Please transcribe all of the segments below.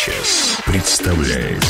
Санчес представляет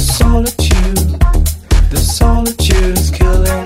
solitude, the solitude is killing.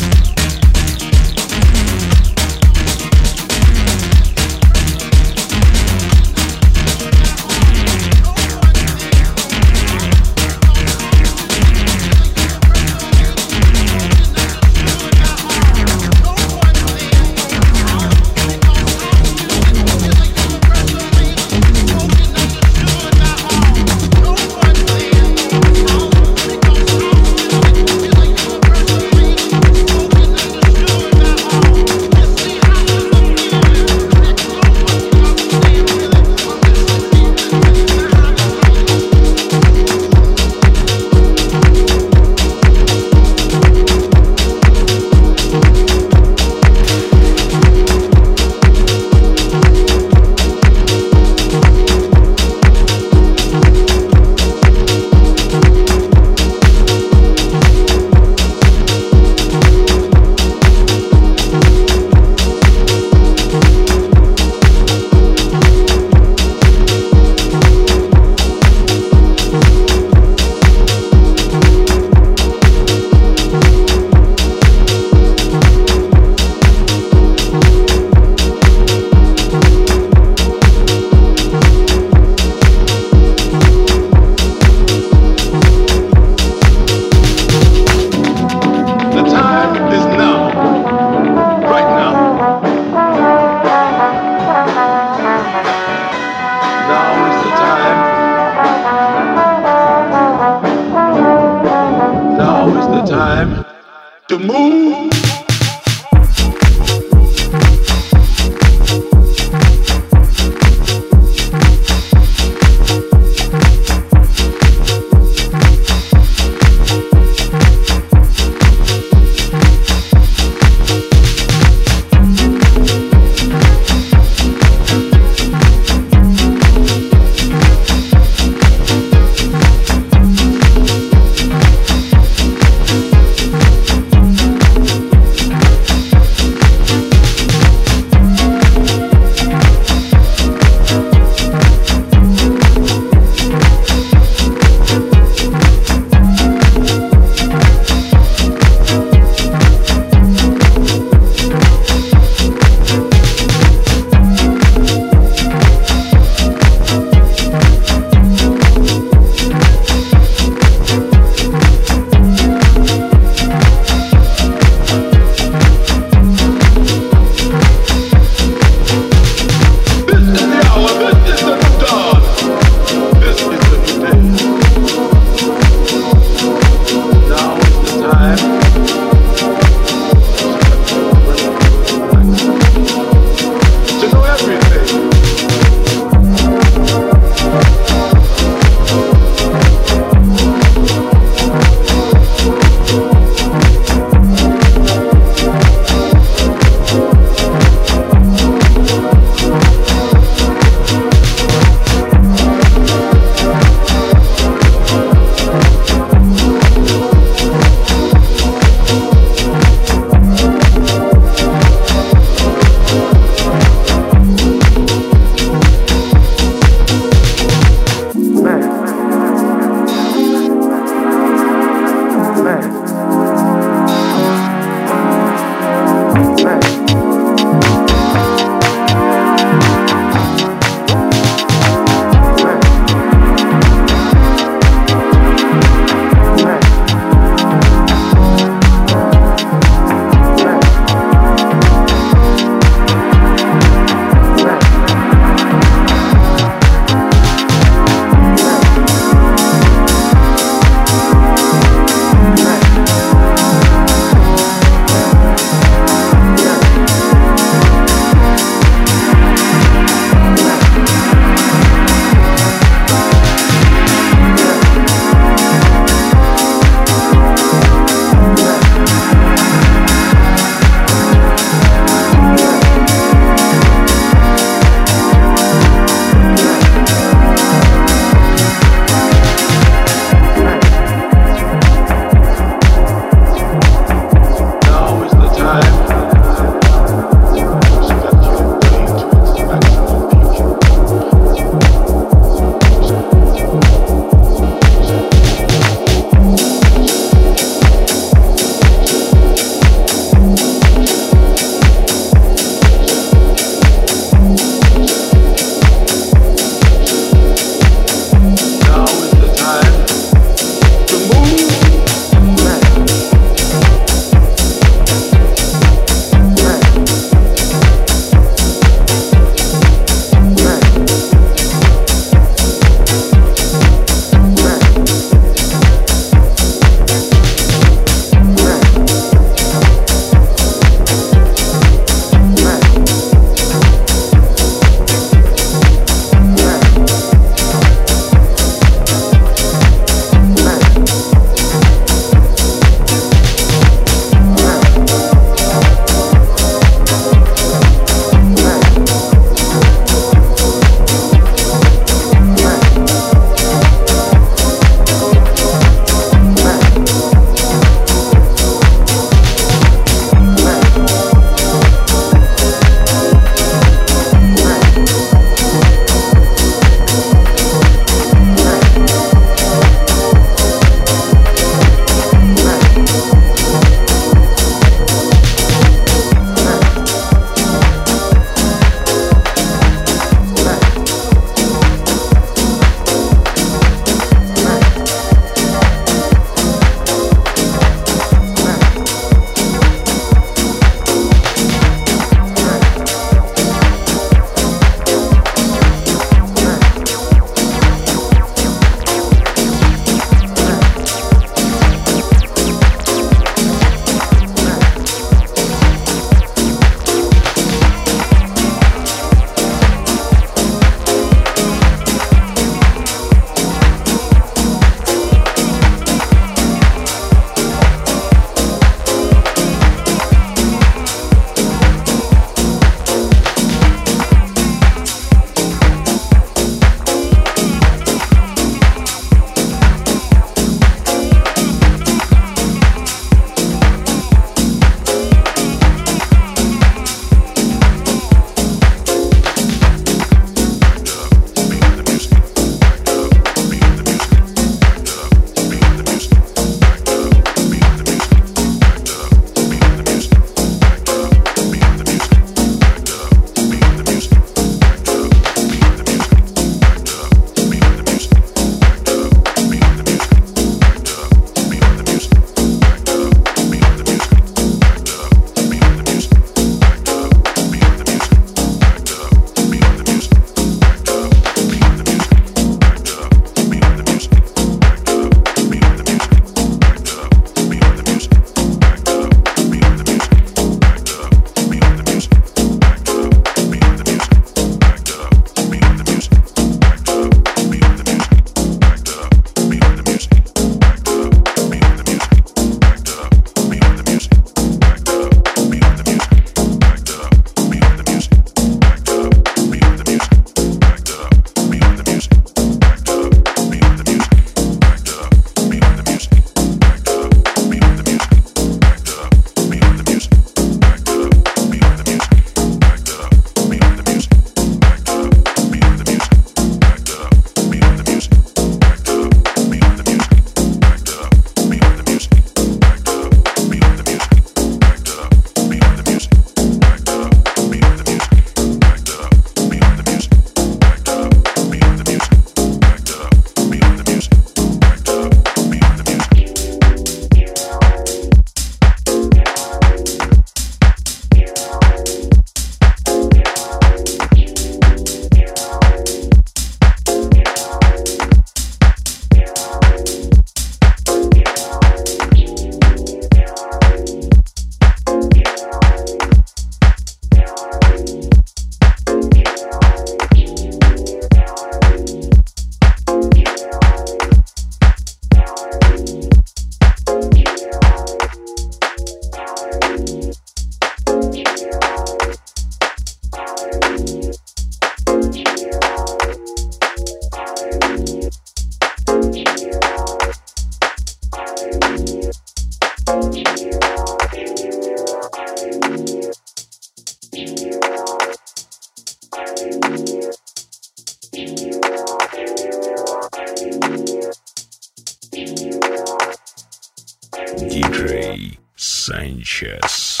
Диджей Санчес.